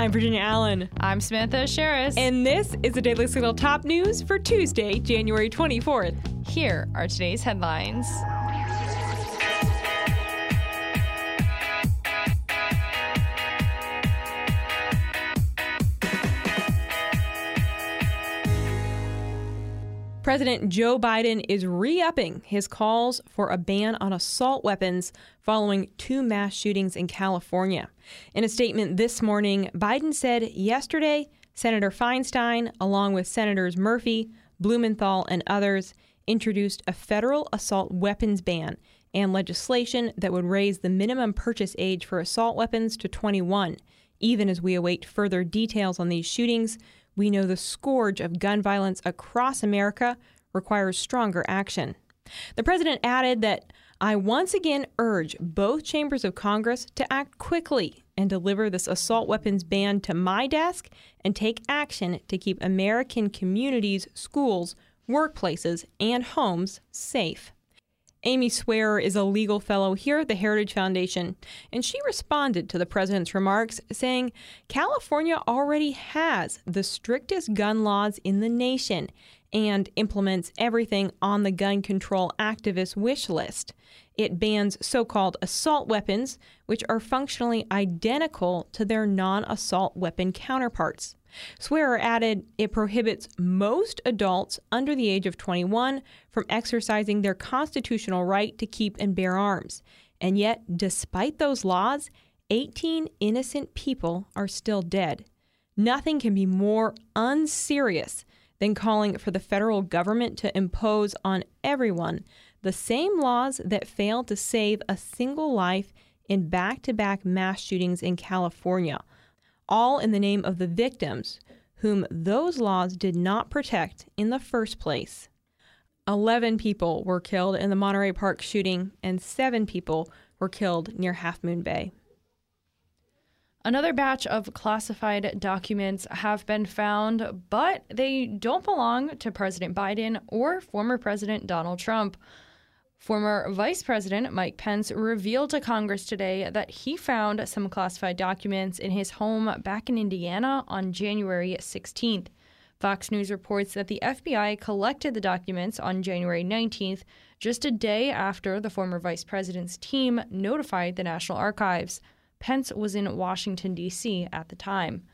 I'm Virginia Allen. I'm Samantha Aschieris. And this is the Daily Signal top news for Tuesday, January 24th. Here are today's headlines. President Joe Biden is re upping his calls for a ban on assault weapons following two mass shootings in California. In a statement this morning, Biden said yesterday Senator Feinstein, along with Senators Murphy, Blumenthal, and others, introduced a federal assault weapons ban and legislation that would raise the minimum purchase age for assault weapons to 21. Even as we await further details on these shootings, we know the scourge of gun violence across America requires stronger action. The president added that I once again urge both chambers of Congress to act quickly and deliver this assault weapons ban to my desk and take action to keep American communities, schools, workplaces, and homes safe. Amy Swearer is a legal fellow here at the Heritage Foundation, and she responded to the president's remarks, saying California already has the strictest gun laws in the nation and implements everything on the gun control activist wish list. It bans so called assault weapons, which are functionally identical to their non assault weapon counterparts. Swearer added it prohibits most adults under the age of 21 from exercising their constitutional right to keep and bear arms. And yet, despite those laws, 18 innocent people are still dead. Nothing can be more unserious than calling for the federal government to impose on everyone the same laws that failed to save a single life in back to back mass shootings in California all in the name of the victims whom those laws did not protect in the first place. 11 people were killed in the Monterey Park shooting, and seven people were killed near Half Moon Bay. Another batch of classified documents have been found, but they don't belong to President Biden or former President Donald Trump. Former Vice President Mike Pence revealed to Congress today that he found some classified documents in his home back in Indiana on January 16th. Fox News reports that the FBI collected the documents on January 19th, just a day after the former vice president's team notified the National Archives. Pence was in Washington, D.C. at the time.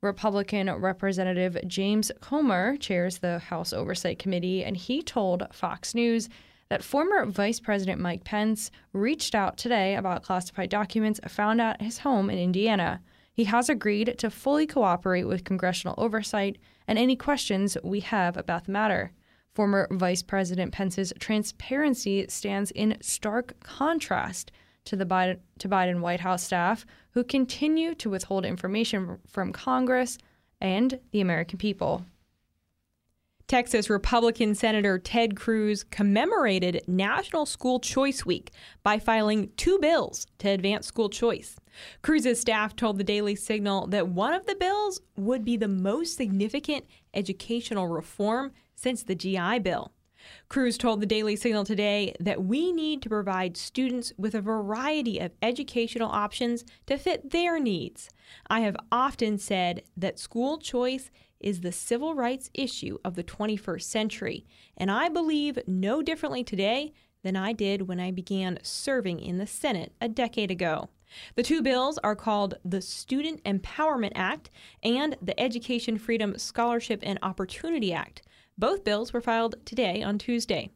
Republican Representative James Comer chairs the House Oversight Committee, and he told Fox News that former Vice President Mike Pence reached out today about classified documents found at his home in Indiana. He has agreed to fully cooperate with congressional oversight and any questions we have about the matter. Former Vice President Pence's transparency stands in stark contrast to the Biden, to Biden White House staff, who continue to withhold information from Congress and the American people. Texas Republican Senator Ted Cruz commemorated National School Choice Week by filing two bills to advance school choice. Cruz's staff told the Daily Signal that one of the bills would be the most significant educational reform since the GI Bill. Cruz told the Daily Signal today that we need to provide students with a variety of educational options to fit their needs. I have often said that school choice is the civil rights issue of the 21st century, and I believe no differently today than I did when I began serving in the Senate a decade ago. The two bills are called the Student Empowerment Act and the Education Freedom Scholarship and Opportunity Act. Both bills were filed today on Tuesday.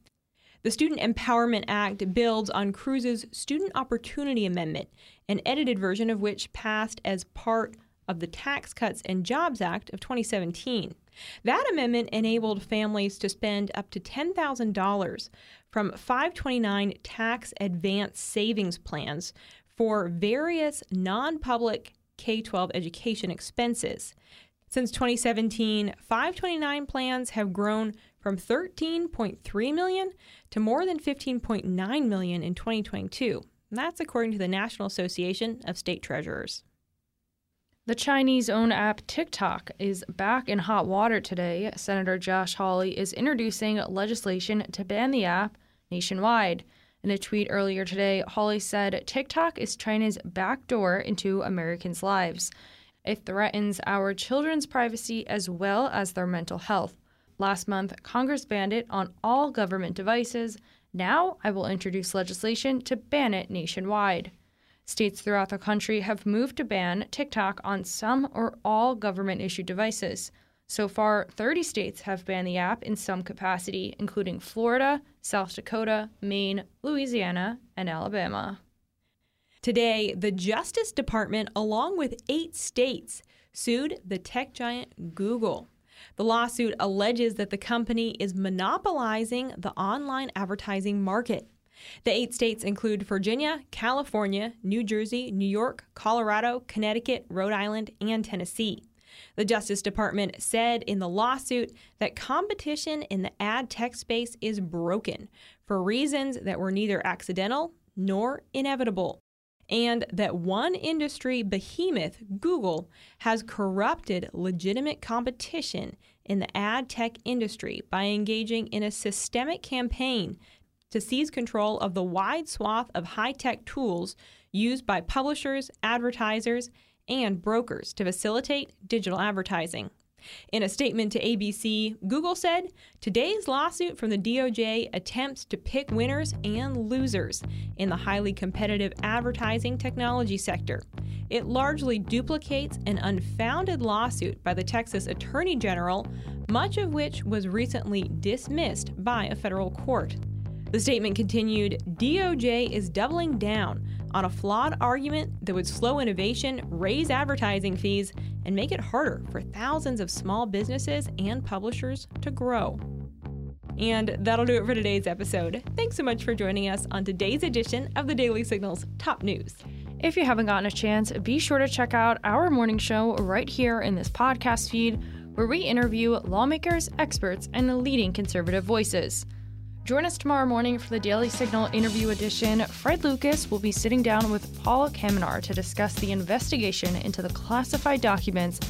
The Student Empowerment Act builds on Cruz's Student Opportunity Amendment, an edited version of which passed as part of the Tax Cuts and Jobs Act of 2017. That amendment enabled families to spend up to $10,000 from 529 tax advance savings plans for various non public K 12 education expenses. Since 2017, 529 plans have grown from 13.3 million to more than 15.9 million in 2022. That's according to the National Association of State Treasurers. The Chinese owned app TikTok is back in hot water today. Senator Josh Hawley is introducing legislation to ban the app nationwide. In a tweet earlier today, Hawley said TikTok is China's backdoor into Americans' lives. It threatens our children's privacy as well as their mental health. Last month, Congress banned it on all government devices. Now, I will introduce legislation to ban it nationwide. States throughout the country have moved to ban TikTok on some or all government issued devices. So far, 30 states have banned the app in some capacity, including Florida, South Dakota, Maine, Louisiana, and Alabama. Today, the Justice Department, along with eight states, sued the tech giant Google. The lawsuit alleges that the company is monopolizing the online advertising market. The eight states include Virginia, California, New Jersey, New York, Colorado, Connecticut, Rhode Island, and Tennessee. The Justice Department said in the lawsuit that competition in the ad tech space is broken for reasons that were neither accidental nor inevitable and that one industry behemoth, Google, has corrupted legitimate competition in the ad tech industry by engaging in a systemic campaign to seize control of the wide swath of high tech tools used by publishers, advertisers, and brokers to facilitate digital advertising. In a statement to ABC, Google said today's lawsuit from the DOJ attempts to pick winners and losers in the highly competitive advertising technology sector. It largely duplicates an unfounded lawsuit by the Texas Attorney General, much of which was recently dismissed by a federal court. The statement continued DOJ is doubling down on a flawed argument that would slow innovation, raise advertising fees, and make it harder for thousands of small businesses and publishers to grow. And that'll do it for today's episode. Thanks so much for joining us on today's edition of the Daily Signal's Top News. If you haven't gotten a chance, be sure to check out our morning show right here in this podcast feed, where we interview lawmakers, experts, and leading conservative voices. Join us tomorrow morning for the Daily Signal interview edition. Fred Lucas will be sitting down with Paul Kamenar to discuss the investigation into the classified documents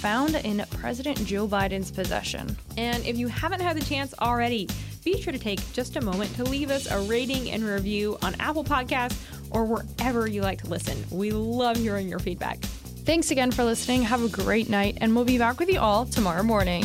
found in President Joe Biden's possession. And if you haven't had the chance already, be sure to take just a moment to leave us a rating and review on Apple Podcasts or wherever you like to listen. We love hearing your feedback. Thanks again for listening. Have a great night, and we'll be back with you all tomorrow morning.